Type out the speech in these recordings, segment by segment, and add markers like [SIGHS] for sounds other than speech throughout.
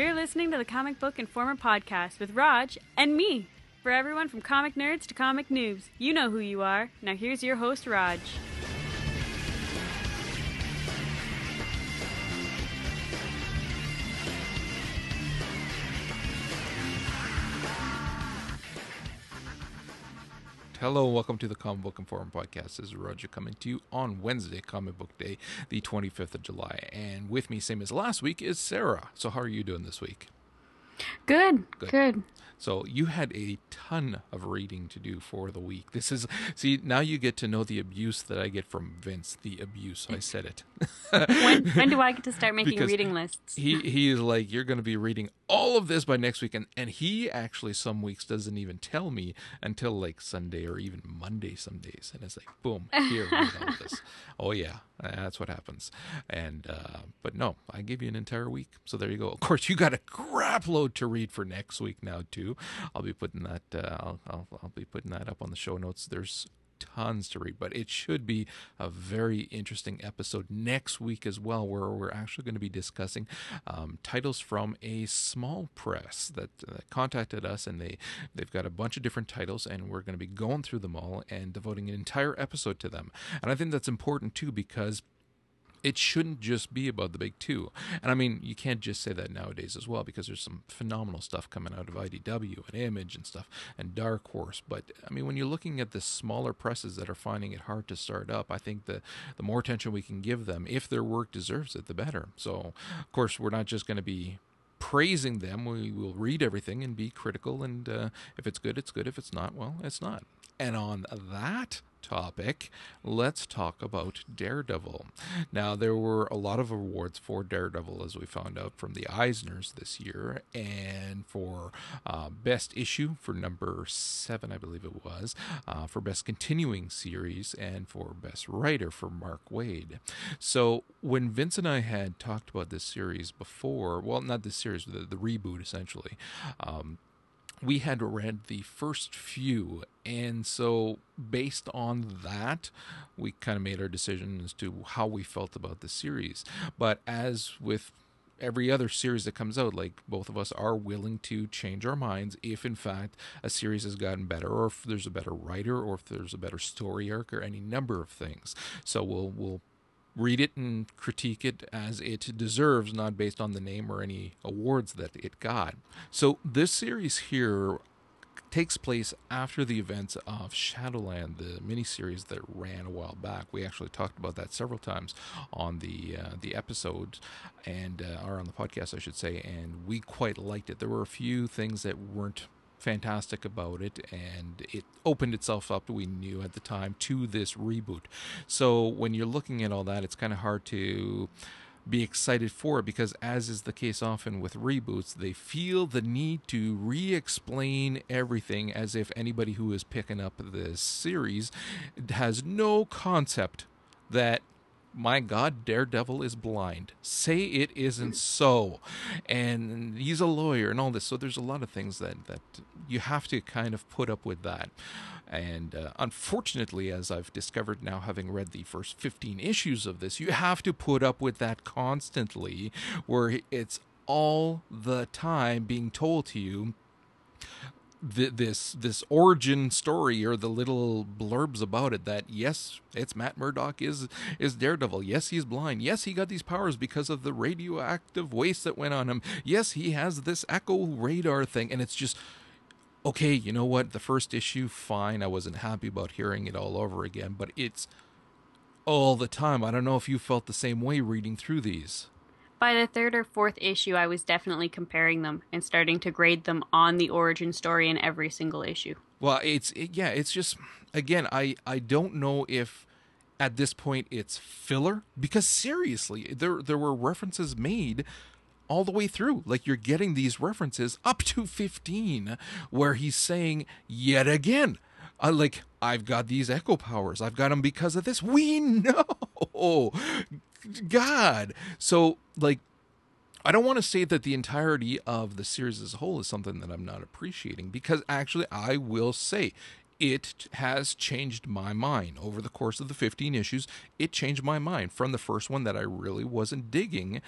You're listening to the Comic Book Informer podcast with Raj and me. For everyone from comic nerds to comic noobs, you know who you are. Now here's your host, Raj. Hello, welcome to the Comic Book Informer podcast. This is Raj coming to you on Wednesday, Comic Book Day, the 25th of July. And with me, same as last week, is Sarah. So, how are you doing this week? Good, Good. good. So, you had a ton of reading to do for the week. This is, see, now you get to know the abuse that I get from Vince. The abuse. I said it. When, [LAUGHS] when do I get to start making Because reading lists? he he is like you're going to be reading all of this by next week and and he actually some weeks doesn't even tell me until like sunday or even monday some days and it's like boom here read all this [LAUGHS] oh yeah that's what happens and uh but no i give you an entire week so there you go of course you got a crap load to read for next week now too i'll be putting that uh, I'll, I'll i'll be putting that up on the show notes there's tons to read, but it should be a very interesting episode next week as well, where we're actually going to be discussing um, titles from a small press that, uh, contacted us, and they they've got a bunch of different titles, and we're going to be going through them all and devoting an entire episode to them. And I think that's important too because it shouldn't just be about the big two. And I mean, you can't just say that nowadays as well because there's some phenomenal stuff coming out of IDW and Image and stuff and Dark Horse. But I mean, when you're looking at the smaller presses that are finding it hard to start up, I think the the more attention we can give them, if their work deserves it, the better. So, of course, we're not just going to be praising them. We will read everything and be critical. And uh, if it's good, it's good. If it's not, well, it's not. And on that topic, let's talk about Daredevil. Now, there were a lot of awards for Daredevil, as we found out from the Eisners this year, and for uh, Best Issue for number seven, I believe it was, uh, for Best Continuing Series, and for Best Writer for Mark Waid. So, when Vince and I had talked about this series before, well, not this series, the, the reboot essentially, um, we had read the first few and so based on that we kind of made our decision as to how we felt about the series. But as with every other series that comes out like both of us are willing to change our minds if in fact a series has gotten better or if there's a better writer or if there's a better story arc or any number of things. So we'll we'll read it and critique it as it deserves, not based on the name or any awards that it got. So, this series here takes place after the events of Shadowland, the miniseries that ran a while back. We actually talked about that several times on the uh, the episode and uh, on the podcast, I should say, and we quite liked it. There were a few things that weren't fantastic about it and it opened itself up we knew at the time to this reboot. So when you're looking at all that it's kind of hard to be excited for it because as is the case often with reboots they feel the need to re-explain everything as if anybody who is picking up this series has no concept that my God, Daredevil is blind. Say it isn't so. And he's a lawyer and all this. So there's a lot of things that, that you have to kind of put up with that. And uh, unfortunately, as I've discovered now, having read the first 15 issues of this, you have to put up with that constantly, where it's all the time being told to you th- this this origin story or the little blurbs about it that yes it's Matt Murdock is is Daredevil. Yes he's blind. Yes he got these powers because of the radioactive waste that went on him. Yes he has this echo radar thing. And it's just okay you know what? The first issue fine. I wasn't happy about hearing it all over again. But it's all the time. I don't know if you felt the same way reading through these By the third or fourth issue, I was definitely comparing them and starting to grade them on the origin story in every single issue. Well, it's it, yeah, it's just again, I I don't know if at this point it's filler because seriously, there there were references made all the way through. Like you're getting these references up to 15 where he's saying yet again, uh, like I've got these echo powers. I've got them because of this. We [LAUGHS] know. God. So like I don't want to say that the entirety of the series as a whole is something that I'm not appreciating because actually I will say it has changed my mind over the course of the 15 issues. It changed my mind from the first one that I really wasn't digging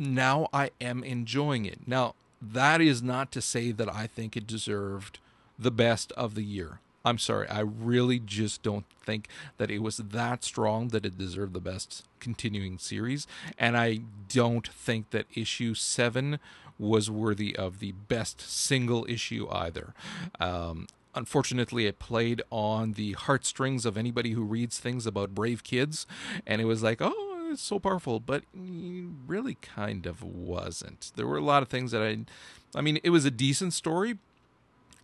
now I am enjoying it. Now, that is not to say that I think it deserved the best of the year. I'm sorry, I really just don't think that it was that strong that it deserved the best continuing series. And I don't think that issue seven was worthy of the best single issue either. Um, unfortunately it played on the heartstrings of anybody who reads things about brave kids and it was like oh it's so powerful but really kind of wasn't there were a lot of things that i i mean it was a decent story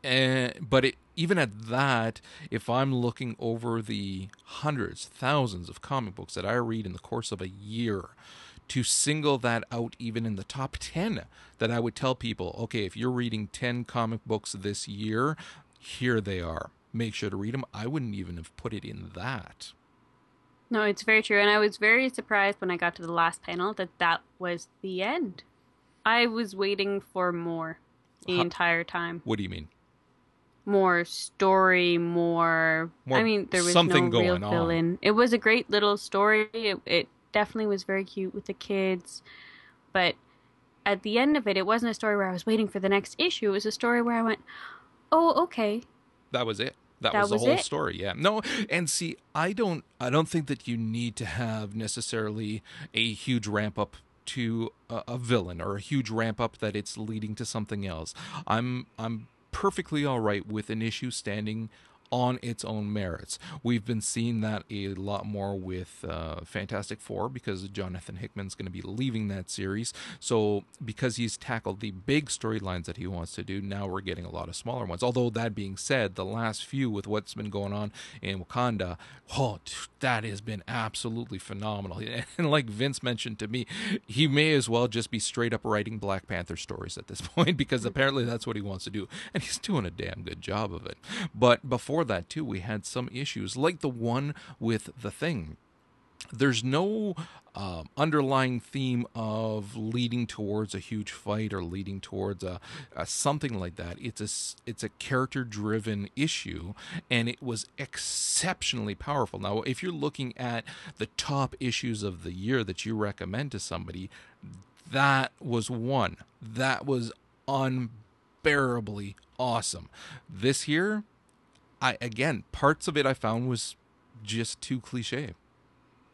and but it even at that if i'm looking over the hundreds thousands of comic books that i read in the course of a year to single that out even in the top 10 that I would tell people, okay, if you're reading 10 comic books this year, here they are. Make sure to read them. I wouldn't even have put it in that. No, it's very true. And I was very surprised when I got to the last panel that that was the end. I was waiting for more the entire time. What do you mean? More story, more. more I mean, there was something no real villain. On. It was a great little story. It, it definitely was very cute with the kids, but at the end of it, it wasn't a story where I was waiting for the next issue. It was a story where I went, "Oh, okay." That was it. That, that was, was the whole it? story. Yeah. No, and see, I don't I don't think that you need to have necessarily a huge ramp up to a, a villain or a huge ramp up that it's leading to something else. I'm I'm perfectly all right with an issue standing on its own merits. We've been seeing that a lot more with uh, Fantastic Four because Jonathan Hickman's going to be leaving that series. So, because he's tackled the big storylines that he wants to do, now we're getting a lot of smaller ones. Although, that being said, the last few with what's been going on in Wakanda, oh, that has been absolutely phenomenal. [LAUGHS] And like Vince mentioned to me, he may as well just be straight up writing Black Panther stories at this [LAUGHS] point because apparently that's what he wants to do. And he's doing a damn good job of it. But before before that too, we had some issues like the one with the thing. There's no uh, underlying theme of leading towards a huge fight or leading towards a, a something like that. It's a it's a character driven issue, and it was exceptionally powerful. Now, if you're looking at the top issues of the year that you recommend to somebody, that was one. That was unbearably awesome. This here, I again, parts of it I found was just too cliche.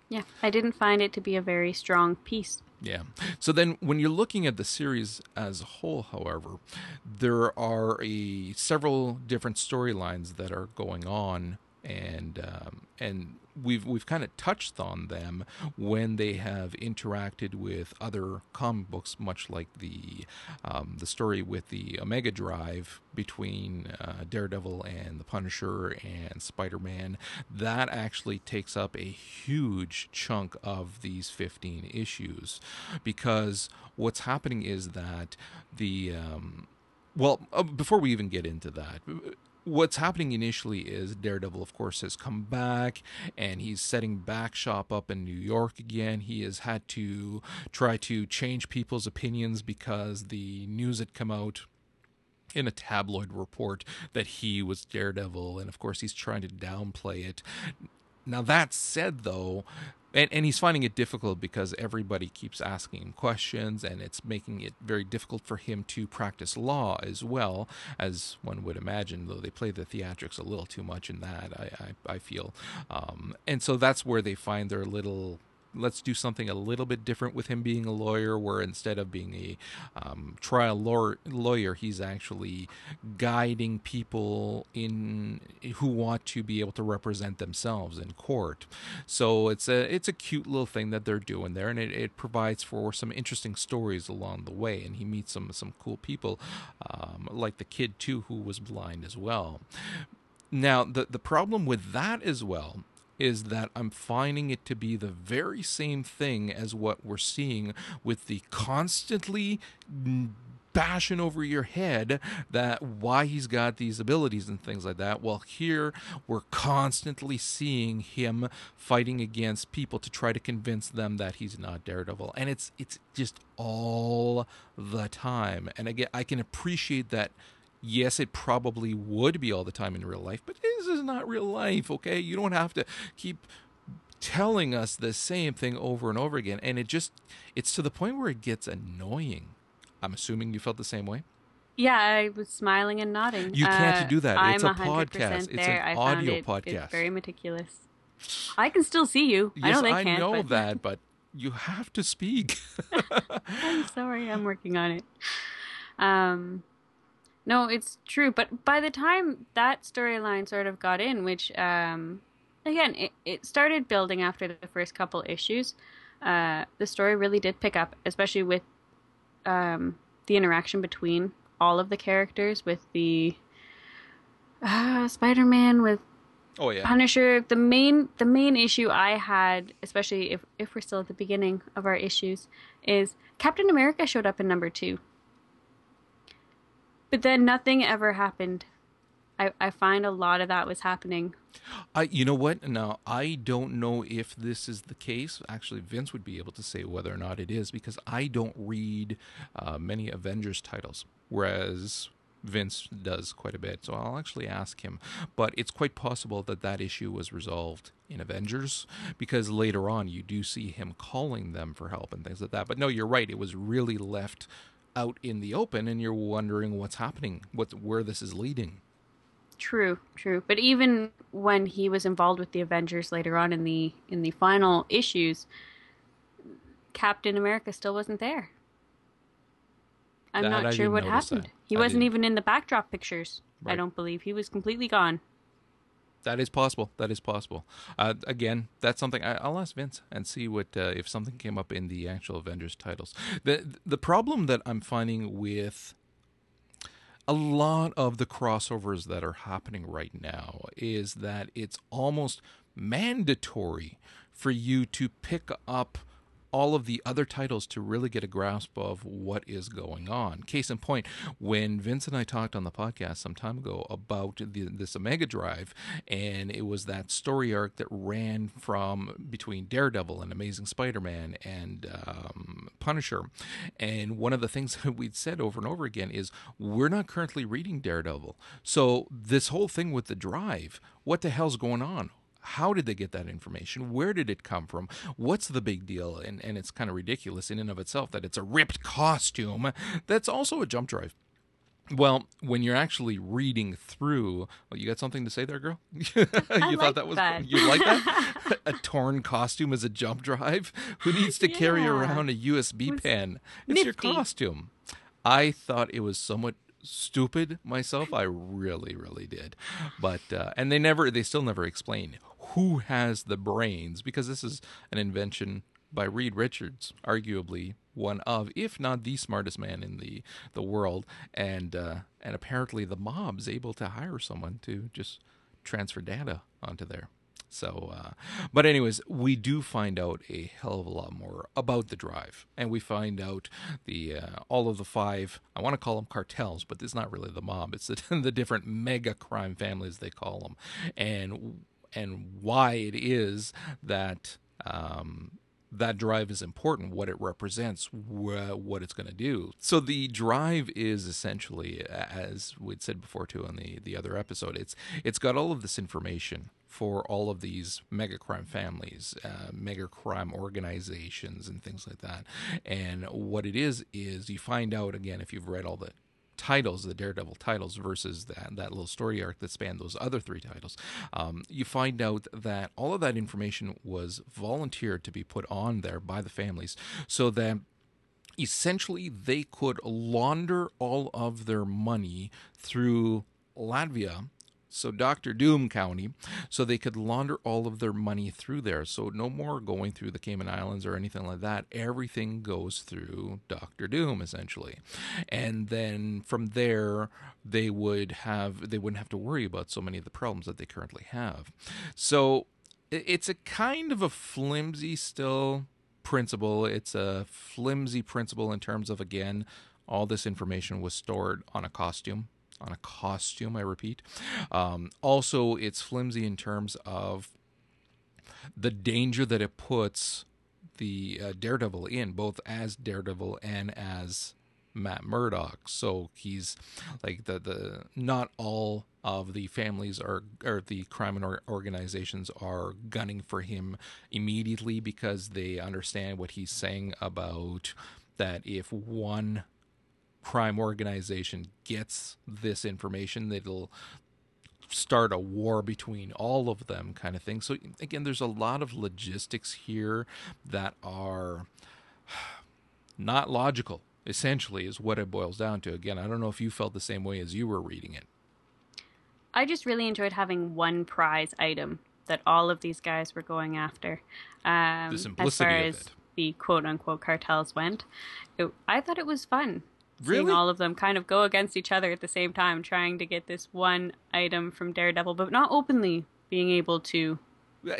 Yeah, I didn't find it to be a very strong piece. Yeah. So then when you're looking at the series as a whole, however, there are a several different storylines that are going on and um, and we've we've kind of touched on them when they have interacted with other comic books, much like the um, the story with the Omega Drive between uh, Daredevil and the Punisher and Spider Man. That actually takes up a huge chunk of these 15 issues because what's happening is that the um, well, uh, before we even get into that, what's happening initially is Daredevil, of course, has come back and he's setting back shop up in New York again. He has had to try to change people's opinions because the news had come out in a tabloid report that he was Daredevil, and of course, he's trying to downplay it. Now, that said, though, and, and he's finding it difficult because everybody keeps asking him questions and it's making it very difficult for him to practice law as well as one would imagine though they play the theatrics a little too much in that i i, I feel. Um, and so that's where they find their little let's do something a little bit different with him being a lawyer, where instead of being a um, trial lawyer, lawyer, he's actually guiding people in who want to be able to represent themselves in court. So it's a it's a cute little thing that they're doing there, and it, it provides for some interesting stories along the way. And he meets some some cool people, um, like the kid too, who was blind as well. Now, the, the problem with that as well is that I'm finding it to be the very same thing as what we're seeing with the constantly bashing over your head that why he's got these abilities and things like that. Well, here we're constantly seeing him fighting against people to try to convince them that he's not Daredevil, and it's it's just all the time. And again, I can appreciate that yes, it probably would be all the time in real life, but this is not real life, okay? You don't have to keep telling us the same thing over and over again and it just it's to the point where it gets annoying. I'm assuming you felt the same way? Yeah i was smiling and nodding. You can't uh, do that. It's I'm a podcast. It's an I audio it, podcast. very meticulous. I can still see you. Yes, i know they I can't know but... [LAUGHS] that but you have to speak. I'm sorry i'm working on it. Um no it's true but by the time that storyline sort of got in which um again, it, it started building after the first couple issues. Uh, the story really did pick up, especially with um, the interaction between all of the characters, with the uh, Spider-Man, with oh yeah, Punisher. The main the main issue I had, especially if if we're still at the beginning of our issues, is Captain America showed up in number two, but then nothing ever happened. I, I find a lot of that was happening I, you know what? Now I don't know if this is the case. Actually, Vince would be able to say whether or not it is because I don't read uh, many Avengers titles, whereas Vince does quite a bit. So I'll actually ask him. But it's quite possible that that issue was resolved in Avengers because later on you do see him calling them for help and things like that. But no, you're right. It was really left out in the open, and you're wondering what's happening, what where this is leading. True, true. But even when he was involved with the Avengers later on in the in the final issues, Captain America still wasn't there. I'm that not I sure what happened. That. He I wasn't didn't. even in the backdrop pictures. Right. I don't believe he was completely gone. That is possible. That is possible. Uh, again, that's something I, will ask Vince and see what uh, if something came up in the actual Avengers titles. the The problem that I'm finding with a lot of the crossovers that are happening right now is that it's almost mandatory for you to pick up all of the other titles to really get a grasp of what is going on. Case in point, when Vince and I talked on the podcast some time ago about the, this Omega Drive, and it was that story arc that ran from between Daredevil and Amazing Spider-Man and um, Punisher, and one of the things [LAUGHS] that we'd said over and over again is we're not currently reading Daredevil, so this whole thing with the drive, what the hell's going on? How did they get that information? Where did it come from? What's the big deal? And and it's kind of ridiculous in and of itself that it's a ripped costume that's also a jump drive. Well, when you're actually reading through, well, you got something to say there, girl? [LAUGHS] you like thought that was that. you like that? [LAUGHS] a torn costume as a jump drive? Who needs to yeah. carry around a USB pen? It's nifty. your costume. I thought it was somewhat stupid myself. I really, really did. But uh, and they never, they still never explain who has the brains because this is an invention by Reed Richards, arguably one of, if not the smartest man in the the world, and uh, and apparently the mob's able to hire someone to just transfer data onto there. So, uh, but anyways, we do find out a hell of a lot more about the drive, and we find out the uh, all of the five. I want to call them cartels, but it's not really the mob. It's the, [LAUGHS] the different mega crime families they call them, and and why it is that um, that drive is important, what it represents, wh- what it's going to do. So the drive is essentially, as we'd said before too on the the other episode, it's it's got all of this information for all of these mega crime families, uh, mega crime organizations, and things like that. And what it is is you find out again if you've read all the titles, the Daredevil titles, versus that, that little story arc that spanned those other three titles, um, you find out that all of that information was volunteered to be put on there by the families so that essentially they could launder all of their money through Latveria so Doctor Doom County, so they could launder all of their money through there. So no more going through the Cayman Islands or anything like that. Everything goes through Doctor Doom essentially, and then from there they would have they wouldn't have to worry about so many of the problems that they currently have. So it's a kind of a flimsy still principle. It's a flimsy principle in terms of again all this information was stored on a costume on a costume, I repeat. Um, also, it's flimsy in terms of the danger that it puts the uh, Daredevil in, both as Daredevil and as Matt Murdock. So he's like the the not all of the families are or the crime organizations are gunning for him immediately because they understand what he's saying about that if one crime organization gets this information it'll start a war between all of them kind of thing so again there's a lot of logistics here that are [SIGHS] not logical essentially is what it boils down to again i don't know if you felt the same way as you were reading it I just really enjoyed having one prize item that all of these guys were going after. Um, the simplicity as far as it. the quote unquote cartels went, it, I thought it was fun. Really? Seeing all of them kind of go against each other at the same time, trying to get this one item from Daredevil, but not openly being able to,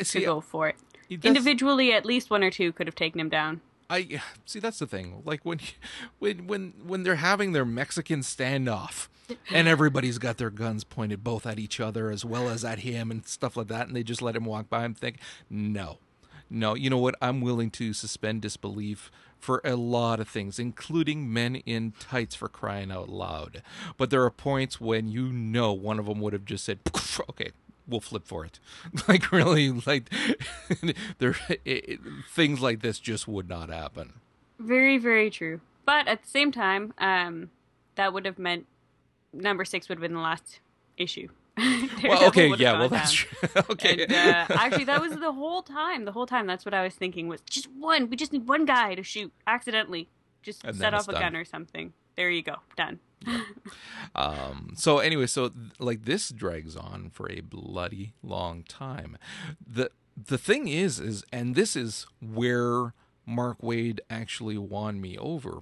See, to go for it. Individually, at least one or two could have taken him down. I [SIGHS] see. That's the thing. Like when, [LAUGHS] when, when, when they're having their Mexican standoff, and everybody's got their guns pointed both at each other as well as at him and stuff like that, and they just let him walk by and think, no, no. You know what? I'm willing to suspend disbelief for a lot of things, including men in tights for crying out loud. But there are points when you know one of them would have just said, okay, we'll flip for it. [LAUGHS] like really, like [LAUGHS] there it, things like this just would not happen. Very, very true. But at the same time, um, that would have meant number six would have been the last issue. [LAUGHS] well, okay, yeah, well that's true. [LAUGHS] okay. And, uh, actually, that was the whole time. The whole time, that's what I was thinking was just one. We just need one guy to shoot accidentally, just and set off a done. gun or something. There you go, done. [LAUGHS] um, so anyway, so like this drags on for a bloody long time. the The thing is, is and this is where Mark Waid actually won me over.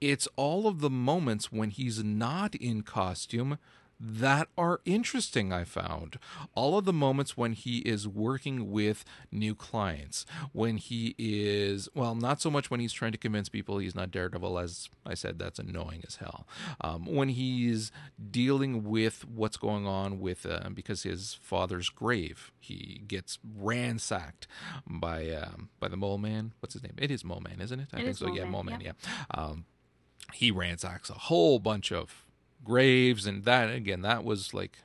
It's all of the moments when he's not in costume that are interesting, I found. All of the moments when he is working with new clients, when he is, well, not so much when he's trying to convince people he's not Daredevil, as I said, that's annoying as hell. Um, when he's dealing with what's going on with, uh, because his father's grave, he gets ransacked by um, by the Mole Man. What's his name? It is Mole Man, isn't it? I it think so. Mole yeah, Mole Man, yeah. yeah. Um, he ransacks a whole bunch of graves and that again that was like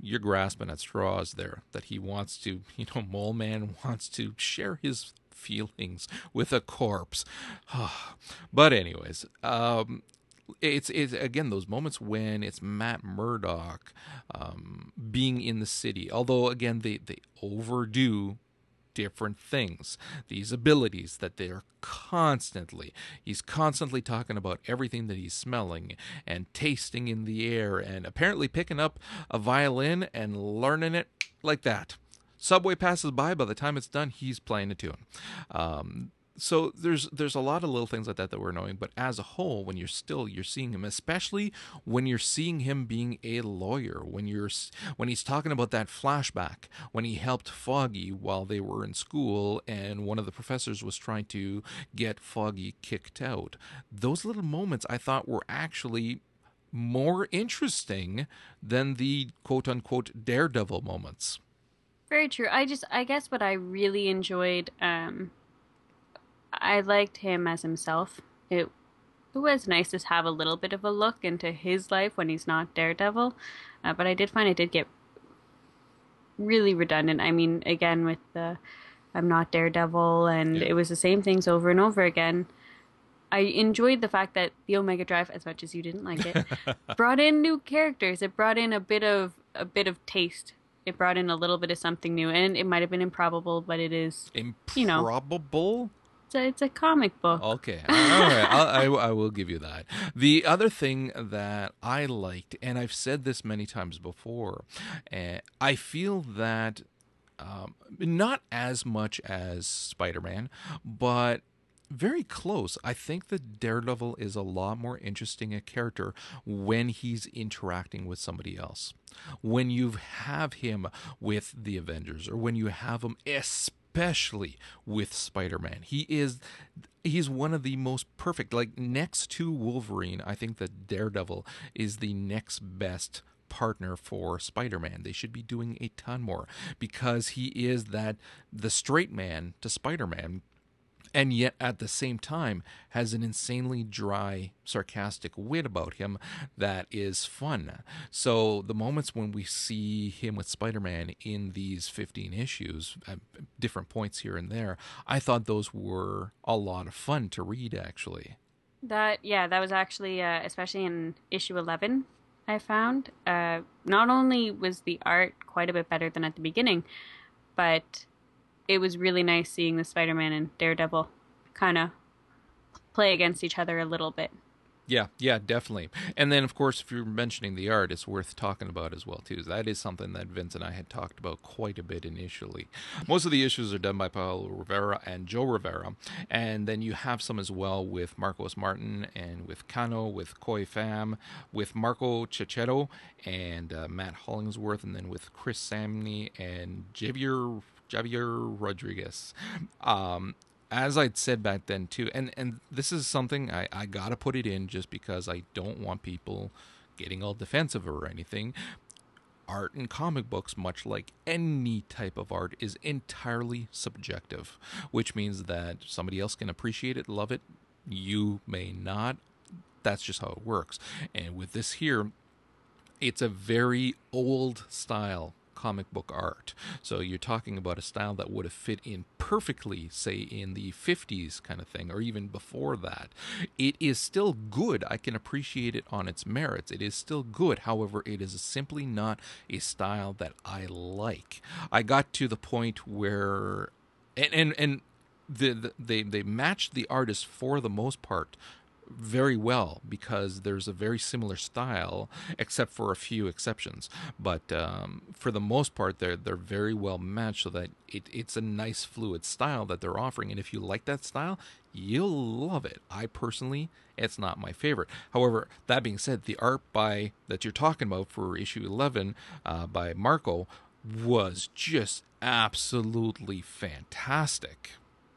you're grasping at straws there that he wants to [LAUGHS] you know mole man wants to share his feelings with a corpse [SIGHS] but anyways um it's it's again those moments when it's Matt Murdock um, being in the city. Although again they they overdo different things, these abilities that they're constantly, he's constantly talking about everything that he's smelling and tasting in the air and apparently picking up a violin and learning it like that. Subway passes by, by the time it's done, he's playing a tune. Um, so there's there's a lot of little things like that that we're knowing but as a whole when you're still you're seeing him especially when you're seeing him being a lawyer when you're when he's talking about that flashback when he helped foggy while they were in school and one of the professors was trying to get foggy kicked out. Those little moments i thought were actually more interesting than the quote unquote daredevil moments. Very true. I just i guess what i really enjoyed um I liked him as himself. It it was nice to have a little bit of a look into his life when he's not Daredevil, uh, but I did find it did get really redundant. I mean, again with the I'm not Daredevil, and yeah. it was the same things over and over again. I enjoyed the fact that the Omega Drive, as much as you didn't like it, [LAUGHS] brought in new characters. It brought in a bit of a bit of taste. It brought in a little bit of something new, and it might have been improbable, but it is improbable. You know, it's a comic book. Okay, all right, I, I will give you that. The other thing that I liked, and I've said this many times before, uh, I feel that um, not as much as Spider-Man, but very close. I think that Daredevil is a lot more interesting a character when he's interacting with somebody else. When you have him with the Avengers, or when you have him, especially especially with Spider-Man. He is he's one of the most perfect like next to Wolverine, I think that Daredevil is the next best partner for Spider-Man. They should be doing a ton more because he is that the straight man to Spider-Man and yet at the same time has an insanely dry, sarcastic wit about him that is fun. So the moments when we see him with Spider Man in these 15 issues, at different points here and there, I thought those were a lot of fun to read actually. That, yeah, that was actually, uh, especially in issue 11, I found. Uh, not only was the art quite a bit better than at the beginning, but it was really nice seeing the Spider-Man and Daredevil kind of play against each other a little bit. Yeah, yeah, definitely. And then, of course, if you're mentioning the art, it's worth talking about as well too. That is something that Vince and I had talked about quite a bit initially. Most of the issues are done by Paolo Rivera and Joe Rivera, and then you have some as well with Marcos Martin and with Cano, with Khoi Pham, with Marco Checchetto and uh, Matt Hollingsworth, and then with Chris Samnee and Javier Javier Rodriguez. Um, as I'd said back then too, and and this is something I I gotta put it in just because I don't want people getting all defensive or anything. Art in comic books, much like any type of art, is entirely subjective, which means that somebody else can appreciate it, love it, you may not. That's just how it works. And with this here, it's a very old style comic book art. So you're talking about a style that would have fit in perfectly, say, in the 50s kind of thing, or even before that. It is still good. I can appreciate it on its merits. It is still good. However, it is simply not a style that I like. I got to the point where, and, and, and the, the, they they matched the artist for the most part very well because there's a very similar style, except for a few exceptions. But um, for the most part, they're they're very well matched, so that it, it's a nice fluid style that they're offering. And if you like that style, you'll love it. I personally, it's not my favorite. However, that being said, the art by that you're talking about for issue 11 uh, by Marco was just absolutely fantastic.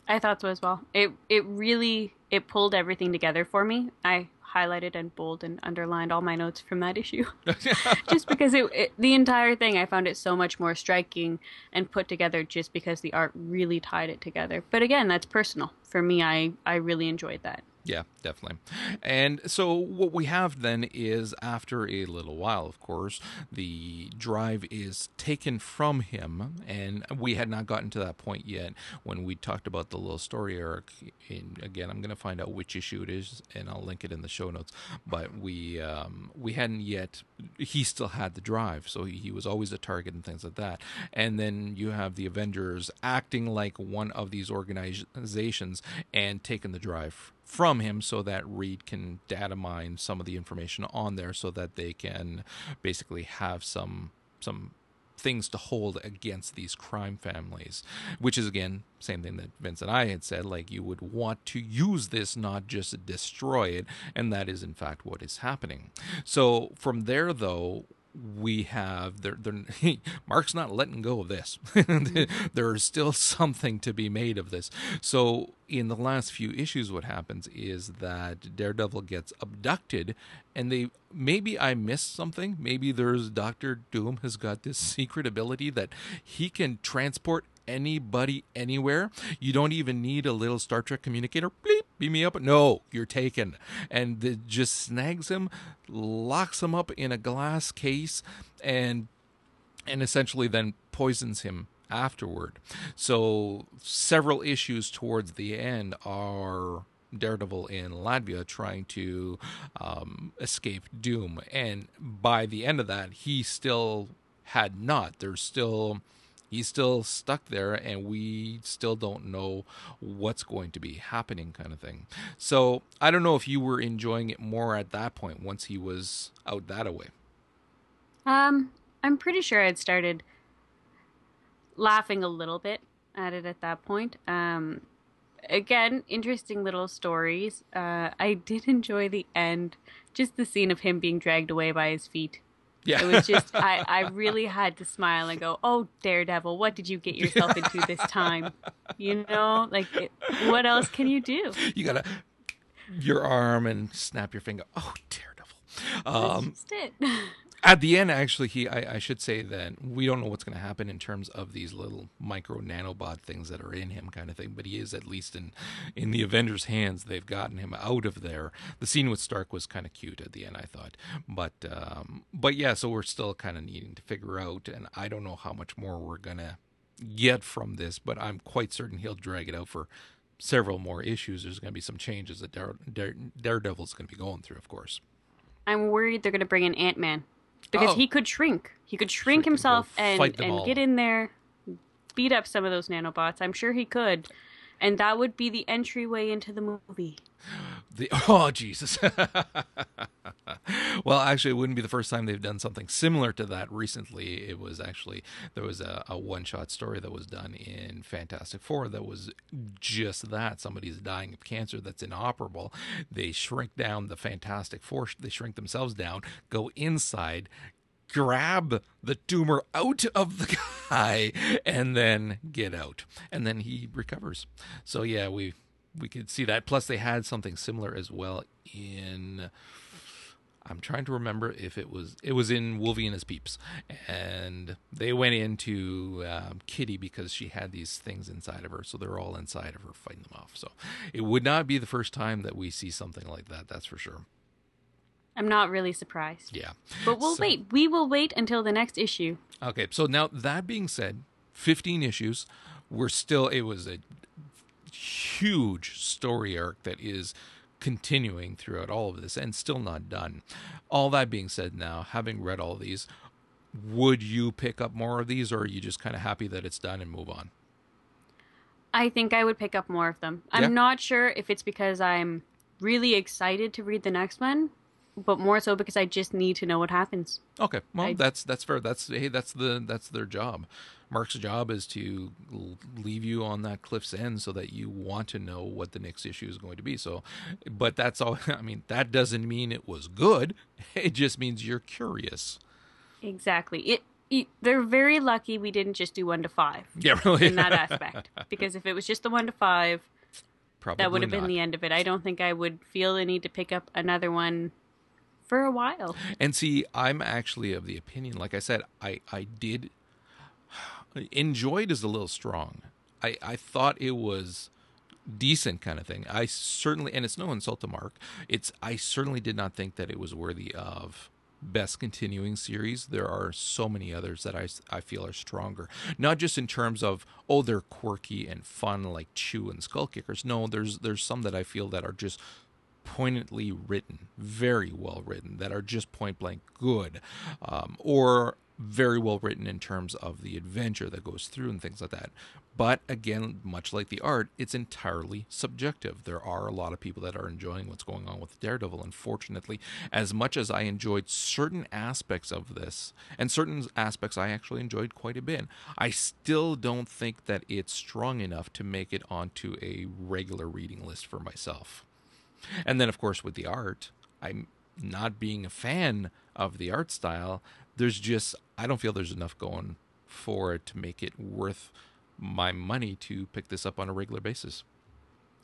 I thought so as well. It it really it pulled everything together for me. I highlighted and bold and underlined all my notes from that issue, [LAUGHS] just because it, it, the entire thing I found it so much more striking and put together just because the art really tied it together. But again, that's personal for me. I I really enjoyed that. Yeah, definitely. And so what we have then is after a little while, of course, the drive is taken from him, and we had not gotten to that point yet when we talked about the little story arc. In, again, I'm going to find out which issue it is, and I'll link it in the show notes. But we um, we hadn't yet. He still had the drive, so he, he was always a target and things like that. And then you have the Avengers acting like one of these organizations and taking the drive from him so that Reed can data mine some of the information on there so that they can basically have some some things to hold against these crime families which is again same thing that Vince and I had said like you would want to use this not just destroy it. And that is in fact what is happening. So from there though we have they're, they're, [LAUGHS] Mark's not letting go of this. Mm-hmm. [LAUGHS] There's still something to be made of this. So in the last few issues, what happens is that Daredevil gets abducted, and they maybe I missed something. Maybe there's Doctor Doom has got this [LAUGHS] secret ability that he can transport anybody anywhere. You don't even need a little Star Trek communicator. Bleep, beam me up. No, you're taken. And it just snags him, locks him up in a glass case, and and essentially then poisons him afterward. So several issues towards the end are Daredevil in Latveria trying to um, escape Doom, and by the end of that, he still had not. There's still he's still stuck there and we still don't know what's going to be happening kind of thing. So i don't know if you were enjoying it more at that point once he was out that away um i'm pretty sure i'd started laughing a little bit at it at that point. Um again interesting little stories. Uh i did [LAUGHS] enjoy the end just the scene of him being dragged away by his feet yeah. It was just I, I really had to smile and go, "Oh, Daredevil, what did you get yourself into this time?" You know, like it, what else can you do? You got to your arm and snap your finger. Oh, Daredevil. Um, That's just it. At the end actually he I, I, should say that we don't know what's going to happen in terms of these little micro nanobot things that are in him kind of thing but he is at least in in the avengers hands. They've gotten him out of there. The scene with stark was kind of cute at the end i thought. But um but yeah so we're still kind of needing to figure out and i don't know how much more we're gonna get from this but i'm quite certain he'll drag it out for several more issues. There's going to be some changes that Dare, Dare, daredevil's going to be going through of course. I'm worried they're going to bring in ant-man because oh. he could shrink. He could shrink himself and and get in there, beat up some of those nanobots. I'm sure he could, and that would be the entryway into the movie. [GASPS] The [LAUGHS] oh Jesus! [LAUGHS] well, actually, it wouldn't be the first time they've done something similar to that. Recently, it was actually there was a, a one-shot story that was done in Fantastic Four that was just that. Somebody's dying of cancer that's inoperable. They shrink down the Fantastic Four. They shrink themselves down, go inside, grab the tumor out of the [LAUGHS] guy and then get out and then he recovers so yeah we we could see that. Plus, they had something similar as well in. I'm trying to remember if it was it was in Wolvie and his peeps, and they went into um, Kitty because she had these things inside of her, so they're all inside of her fighting them off. So it would not be the first time that we see something like that. That's for sure. I'm not really surprised. Yeah, but we'll so, wait. We will wait until the next issue. Okay, so now that being said, 15 issues. We're still. It was a huge story arc that is continuing throughout all of this and still not done. All that being said, now having read all these, would you pick up more of these, or are you just kind of happy that it's done and move on? I think I would pick up more of them. I'm yeah. not sure if it's because I'm really excited to read the next one, but more so because I just need to know what happens. Okay, well I, that's that's fair. That's hey, that's the that's their job. Mark's job is to leave you on that cliff's end so that you want to know what the next issue is going to be. So, but that's all. [LAUGHS] I mean, that doesn't mean it was good. [LAUGHS] It just means you're curious. Exactly. It, it they're very lucky we didn't just do one to five. Yeah, really. In that [LAUGHS] aspect, because if it was just the one to five, Probably that would have been the end of it. I don't think I would feel the need to pick up another one for a while. And see, I'm actually of the opinion, like I said, I I did [SIGHS] enjoyed is a little strong. I, I thought it was decent kind of thing. I certainly, and it's no insult to Mark. It's I certainly did not think that it was worthy of best continuing series. There are so many others that I, I feel are stronger. Not just in terms of oh they're quirky and fun like Chew and Skull Kickers. No, there's there's some that I feel that are just poignantly written, very well written, that are just point blank good, um, or very well written in terms of the adventure that goes through and things like that. But again, much like the art, it's entirely subjective. There are a lot of people that are enjoying what's going on with Daredevil. Unfortunately, as much as I enjoyed certain aspects of this, and certain aspects I actually enjoyed quite a bit, I still don't think that it's strong enough to make it onto a regular reading list for myself. And then, of course, with the art, I'm not being a fan of the art style there's just I don't feel there's enough going for it to make it worth my money to pick this up on a regular basis.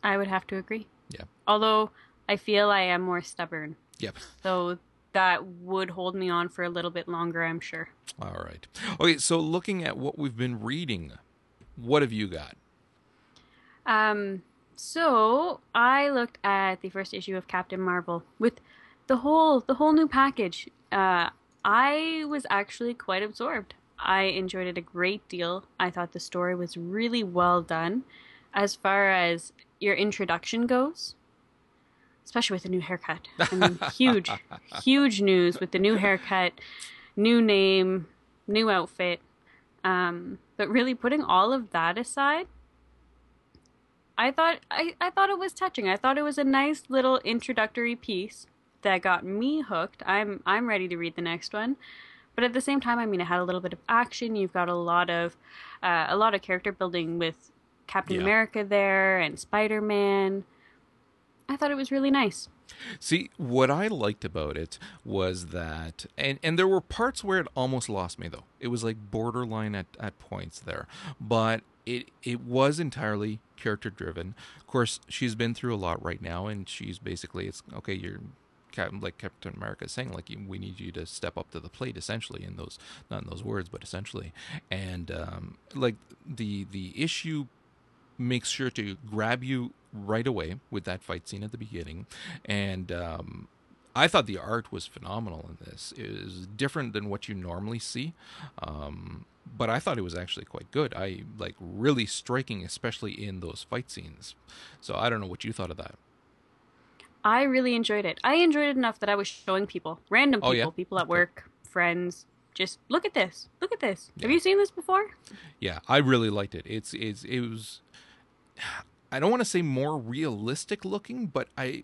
I would have to agree. Yeah. Although I feel I am more stubborn. Yep. So that would hold me on for a little bit longer, I'm sure. All right. Okay, so looking at what we've been reading, what have you got? Um so I looked at the first issue of Captain Marvel with the whole the whole new package. Uh I was actually quite absorbed. I enjoyed it a great deal. I thought the story was really well done. As far as your introduction goes, especially with the new haircut. I mean, [LAUGHS] huge, huge news with the new haircut, new name, new outfit. Um, but really, putting all of that aside, I thought I, I thought it was touching. I thought it was a nice little introductory piece that got me hooked. I'm I'm ready to read the next one. But at the same time, I mean, it had a little bit of action. You've got a lot of uh, a lot of character building with Captain yeah. America there and Spider Man. I thought it was really nice. See, what I liked about it was that, and, and there were parts where it almost lost me, though. It was like borderline at, at points there. But it, it was entirely character driven. Of course, she's been through a lot right now, and she's basically, it's okay, you're like Captain America is saying, like we need you to step up to the plate, essentially in those not in those words, but essentially, and um, like the the issue makes sure to grab you right away with that fight scene at the beginning, and um, I thought the art was phenomenal in this. It is different than what you normally see. Um, but I thought it was actually quite good. I like really striking, especially in those fight scenes. So I don't know what you thought of that. I really enjoyed it. I enjoyed it enough that I was showing people, random people, oh, yeah? people at work, friends, just look at this. Look at this. Yeah. Have you seen this before? Yeah, I really liked it. It's it's it was I don't want to say more realistic looking, but I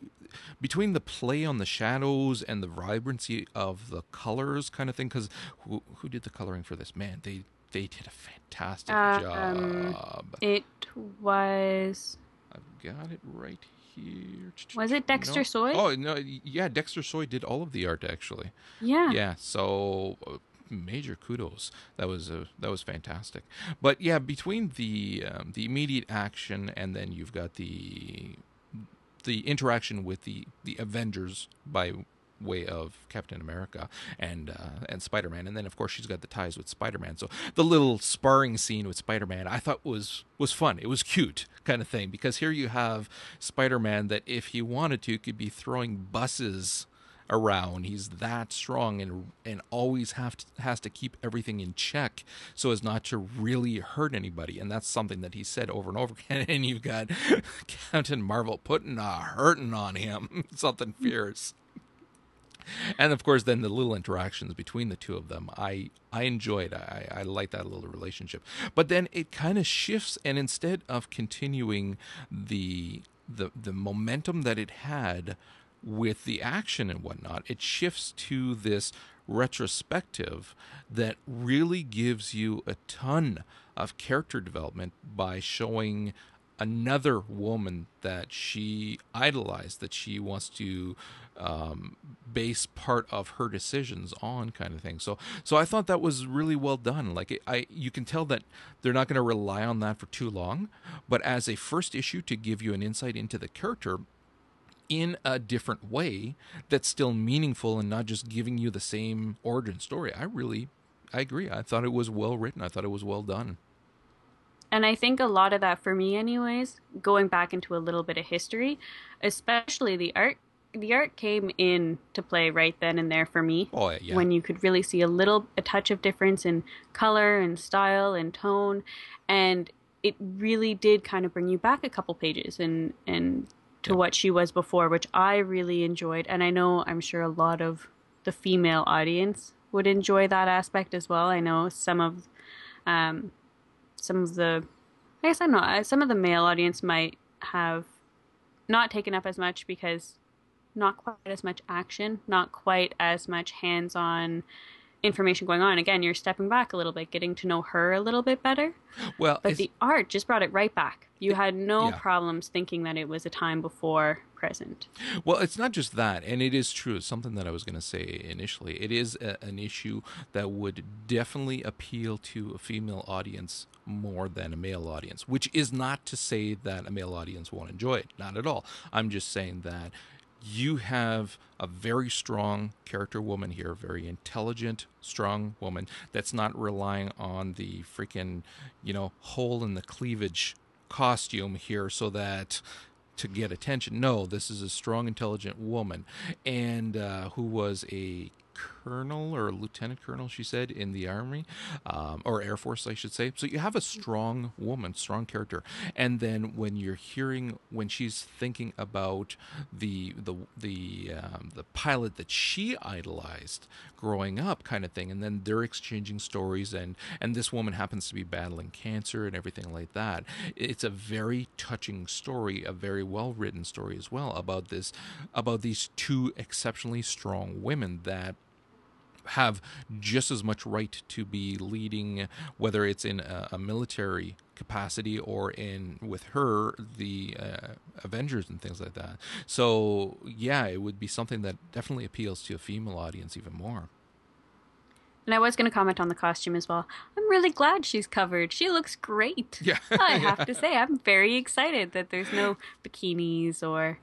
between the play on the shadows and the vibrancy of the colors kind of thing cuz who who did the coloring for this? Man, they they did a fantastic uh, job. Um, it was I've got it right here. Was it Dexter no. Soy? Oh no, yeah, Dexter Soy did all of the art actually. Yeah. Yeah. So uh, major kudos. That was a, that was fantastic. But yeah, between the um, the immediate action and then you've got the the interaction with the the Avengers by way of Captain America and uh, and Spider Man, and then of course she's got the ties with Spider Man. So the little sparring scene with Spider Man, I thought was was fun. It was cute kind of thing because here you have Spider Man that if he wanted to could be throwing buses around. He's that strong and and always have to, has to keep everything in check so as not to really hurt anybody. And that's something that he said over and over again. [LAUGHS] And you've got [LAUGHS] Captain Marvel putting a hurting on him, [LAUGHS] something fierce and of course then the little interactions between the two of them i i enjoyed i i like that little relationship but then it kind of shifts and instead of continuing the the the momentum that it had with the action and whatnot, it shifts to this retrospective that really gives you a ton of character development by showing another woman that she idolized, that she wants to um, base part of her decisions on, kind of thing. So, so I thought that was really well done. Like, it, I, you can tell that they're not going to rely on that for too long, but as a first issue to give you an insight into the character, in a different way that's still meaningful and not just giving you the same origin story. I really, I agree. I thought it was well written. I thought it was well done. And I think a lot of that for me, anyways, going back into a little bit of history, especially the art. The art came in to play right then and there for me. Oh, yeah. When you could really see a little, a touch of difference in color and style and tone, and it really did kind of bring you back a couple pages and and to what she was before, which I really enjoyed. And I know I'm sure a lot of the female audience would enjoy that aspect as well. I know some of um, some of the I guess I am not uh, some of the male audience might have not taken up as much because not quite as much action, not quite as much hands-on information going on. Again, you're stepping back a little bit, getting to know her a little bit better. Well, but the art just brought it right back. You had no yeah. problems thinking that it was a time before present. Well, it's not just that, and it is true. It's something that I was going to say initially. It is a, an issue that would definitely appeal to a female audience more than a male audience, which is not to say that a male audience won't enjoy it. Not at all. I'm just saying that you have a very strong character woman here, very intelligent, strong woman that's not relying on the freaking, you know, hole in the cleavage costume here so that to get attention. No, this is a strong, intelligent woman, and uh, who was a colonel or lieutenant colonel, she said, in the army um, or Air Force, I should say. So you have a strong woman, strong character, and then when you're hearing when she's thinking about the the the um, the pilot that she idolized growing up, kind of thing, and then they're exchanging stories, and and this woman happens to be battling cancer and everything like that. It's a very touching story, a very well written story as well about this about these two exceptionally strong women that have just as much right to be leading, whether it's in a, a military capacity or in with her the uh, Avengers and things like that. So yeah, it would be something that definitely appeals to a female audience even more. And I was going to comment on the costume as well. I'm really glad she's covered. She looks great. Yeah. [LAUGHS] I have [LAUGHS] to say, I'm very excited that there's no bikinis or,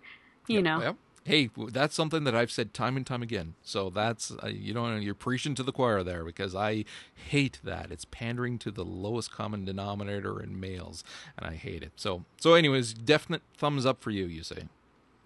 you yep, know. Yep hey, that's something that I've said time and time again. So that's uh, you know you're preaching to the choir there because I hate that. It's pandering to the lowest common denominator in males, and I hate it. So so anyways, definite thumbs up for you. You say?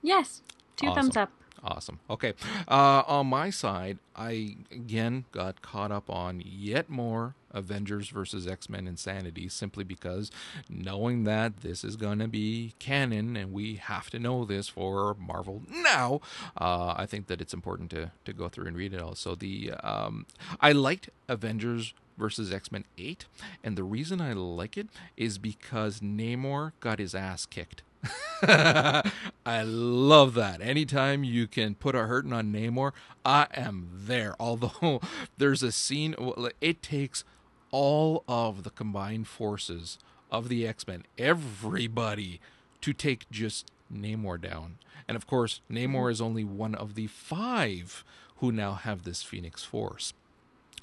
Yes, two awesome. thumbs up. Awesome. Okay. Uh, on my side, I again got caught up on yet more Avengers versus X Men Insanity simply because knowing that this is going to be canon and we have to know this for Marvel now, uh, I think that it's important to, to go through and read it all. So, the, um, I liked Avengers versus X Men 8, and the reason I like it is because Namor got his ass kicked. [LAUGHS] I love that. Anytime you can put a hurting on Namor, I am there. Although [LAUGHS] there's a scene, it takes all of the combined forces of the X Men, everybody, to take just Namor down. And of course, Namor is only one of the five who now have this Phoenix Force.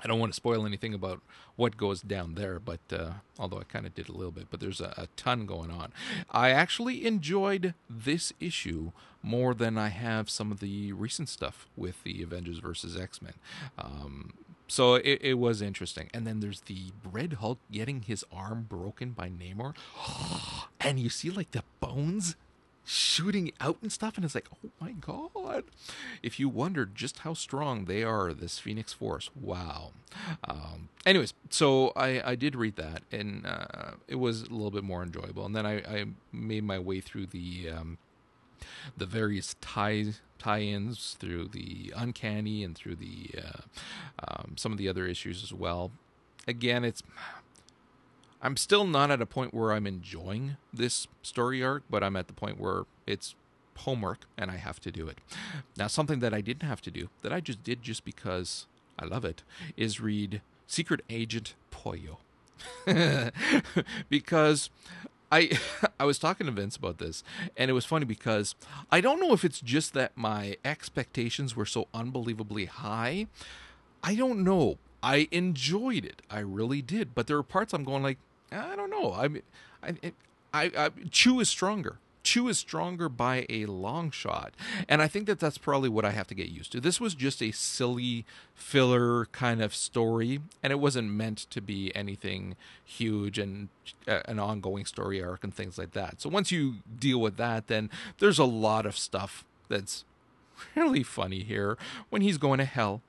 I don't want to spoil anything about what goes down there, but uh, although I kind of did a little bit, but there's a, a, ton going on. I actually enjoyed this issue more than I have some of the recent stuff with the Avengers versus X Men. Um, so it, it was interesting. And then there's the Red Hulk getting his arm broken by Namor, [GASPS] and you see like the bones shooting out and stuff and it's like oh my god. If you wondered just how strong they are this phoenix force wow. Um, anyways so i i did read that and uh, it was a little bit more enjoyable. And then i i made my way through the um, the various ties tie-ins through the uncanny and through the uh, um, some of the other issues as well again it's I'm still not at a point where I'm enjoying this story arc, but I'm at the point where it's homework and I have to do it. Now, something that I didn't have to do, that I just did just because I love it, is read Secret Agent Poyo. [LAUGHS] because I [LAUGHS] I was talking to Vince about this, and it was funny because I don't know if it's just that my expectations were so unbelievably high. I don't know. I enjoyed it. I really did. But there are parts I'm going like, I don't know. I mean, I, I, I, Chew is stronger. Chew is stronger by a long shot. And I think that that's probably what I have to get used to. This was just a silly filler kind of story, and it wasn't meant to be anything huge and uh, an ongoing story arc and things like that. So once you deal with that, then there's a lot of stuff that's [LAUGHS] really funny here when he's going to hell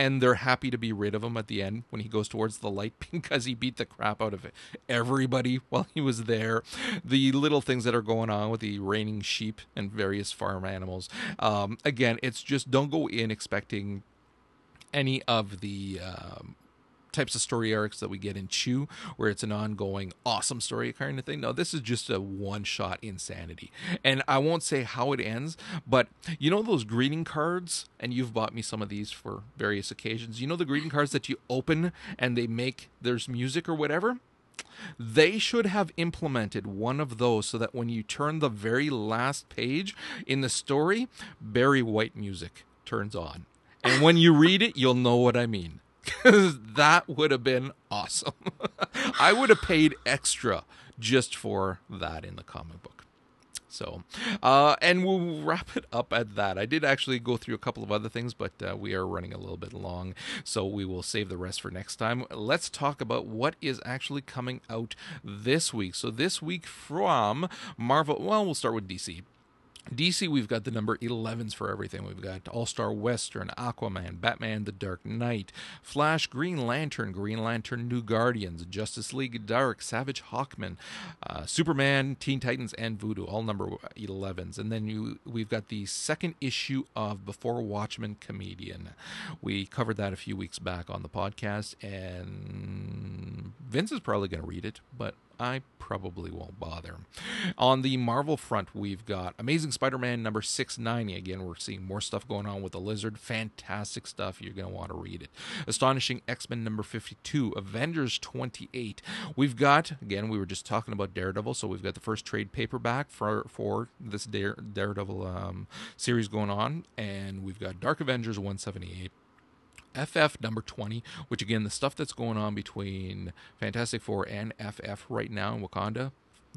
and they're happy to be rid of him at the end when he goes towards the light [LAUGHS] because he beat the crap out of everybody while he was there. The little things that are going on with the raining sheep and various farm animals. Um, again, it's just don't go in expecting any of the um, types of story arcs that we get in Chew, where it's an ongoing, awesome story kind of thing. No, this is just a one shot insanity. And I won't say how it ends, but you know those greeting cards? And you've bought me some of these for various occasions. You know the greeting cards that you open and they make there's music or whatever? They should have implemented one of those so that when you turn the very last page in the story, Barry White music turns on. And when you read it, you'll know what I mean because that would have been awesome. [LAUGHS] I would have paid extra just for that in the comic book. So, uh, and we'll wrap it up at that. I did actually go through a couple of other things, but uh, we are running a little bit long, so we will save the rest for next time. Let's talk about what is actually coming out this week. So, this week from Marvel, well, we'll start with DC. DC, we've got the number 11s for everything. We've got All Star Western, Aquaman, Batman The Dark Knight, Flash, Green Lantern, Green Lantern New Guardians, Justice League Dark, Savage Hawkman, uh, Superman, Teen Titans, and Voodoo, all number 11s. And then you, we've got the second issue of Before Watchmen Comedian. We covered that a few weeks back on the podcast, and Vince is probably going to read it, but I probably won't bother. On the Marvel front, we've got Amazing Spider Man number 690. Again, we're seeing more stuff going on with the Lizard. Fantastic stuff. You're going to want to read it. Astonishing X Men number 52. Avengers 28. We've got, again, we were just talking about Daredevil, so we've got the first trade paperback for, for this Dare, Daredevil um, series going on. And we've got Dark Avengers 178. FF number 20, which again, the stuff that's going on between Fantastic Four and FF right now in Wakanda,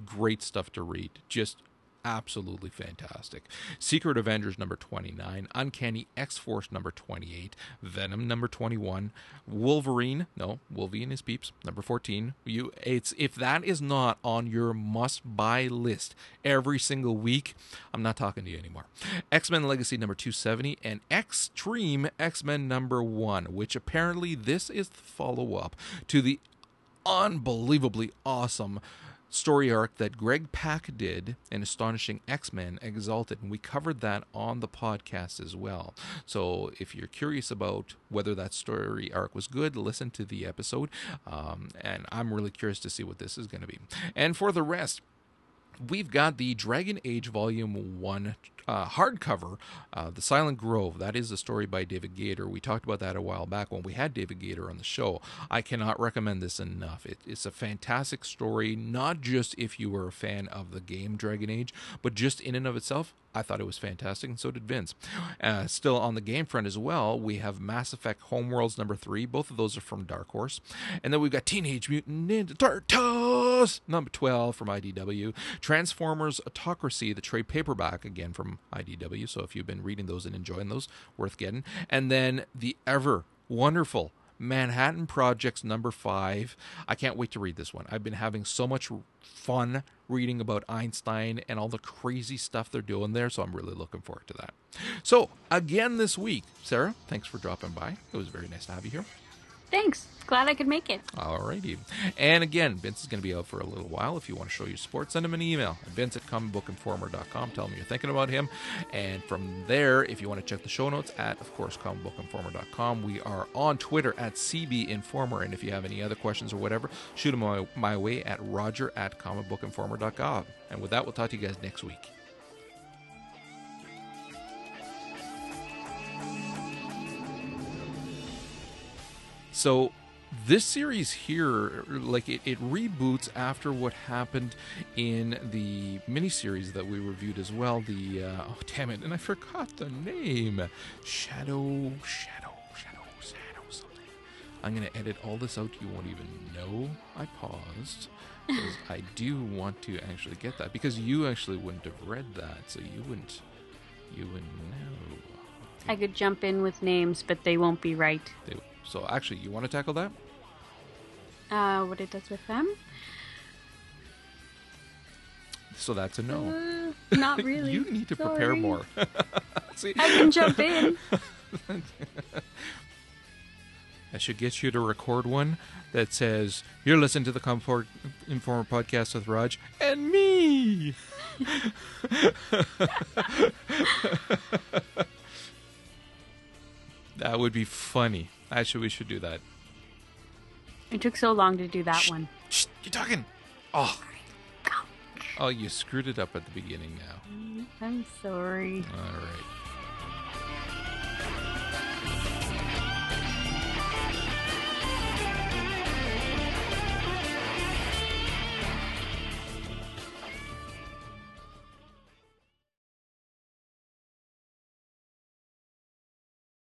great stuff to read. Just absolutely fantastic. Secret Avengers number 29, Uncanny X Force number 28, Venom number 21, Wolverine, no, Wolverine is peeps, number 14. You it's if that is not on your must-buy list every single week, I'm not talking to you anymore. X-Men Legacy number 270 and Extreme X-Men number 1, which apparently this is the follow-up to the unbelievably awesome story arc that Greg Pak did in Astonishing X Men Exalted, and we covered that on the podcast as well. So if you're curious about whether that story arc was good, listen to the episode. Um, and I'm really curious to see what this is going to be. And for the rest, we've got the Dragon Age Volume 1 uh, hardcover, uh, The Silent Grove. That is a story by David Gaider. We talked about that a while back when we had David Gaider on the show. I cannot recommend this enough. It, it's a fantastic story, not just if you were a fan of the game Dragon Age, but just in and of itself. I thought it was fantastic, and so did Vince. Uh, still on the game front as well, we have Mass Effect Homeworlds number three. Both of those are from Dark Horse. And then we've got Teenage Mutant Ninja Turtles number 12 from IDW. Transformers Autocracy, the trade paperback, again from IDW. So if you've been reading those and enjoying those, worth getting. And then the ever wonderful Manhattan Projects number five. I can't wait to read this one. I've been having so much fun reading about Einstein and all the crazy stuff they're doing there, so I'm really looking forward to that. So, again this week, Sarah, thanks for dropping by. It was very nice to have you here. Thanks. Glad I could make it. Alrighty. And again, Vince is going to be out for a little while. If you want to show your support, send him an email at vince at comicbookinformer.com. Tell him you're thinking about him. And from there, if you want to check the show notes at, of course, comicbookinformer.com. We are on Twitter at CBInformer. And if you have any other questions or whatever, shoot them my, my way at roger at comicbookinformer.com. And with that, we'll talk to you guys next week. So this series here, like it, it reboots after what happened in the miniseries that we reviewed as well. The uh, oh damn it, and I forgot the name. Shadow, Shadow, Shadow, Shadow something. I'm gonna edit all this out. You won't even know I paused because I do want to actually get that because you actually wouldn't have read that, so you wouldn't, you wouldn't know. I could jump in with names, but they won't be right. They, so actually, you want to tackle that? Uh, what it does with them? So that's a no. Uh, [LAUGHS] not really. you need to Sorry. prepare more. [LAUGHS] See? I can jump in. [LAUGHS] I should get you to record one that says, You're listening to the Comic Book Informer podcast with Raj and me. that would be funny. Actually, we should do that. It took so long to do that shh, one. Shh, you're talking. Oh. Oh, you screwed it up at the beginning now. I'm sorry. All right.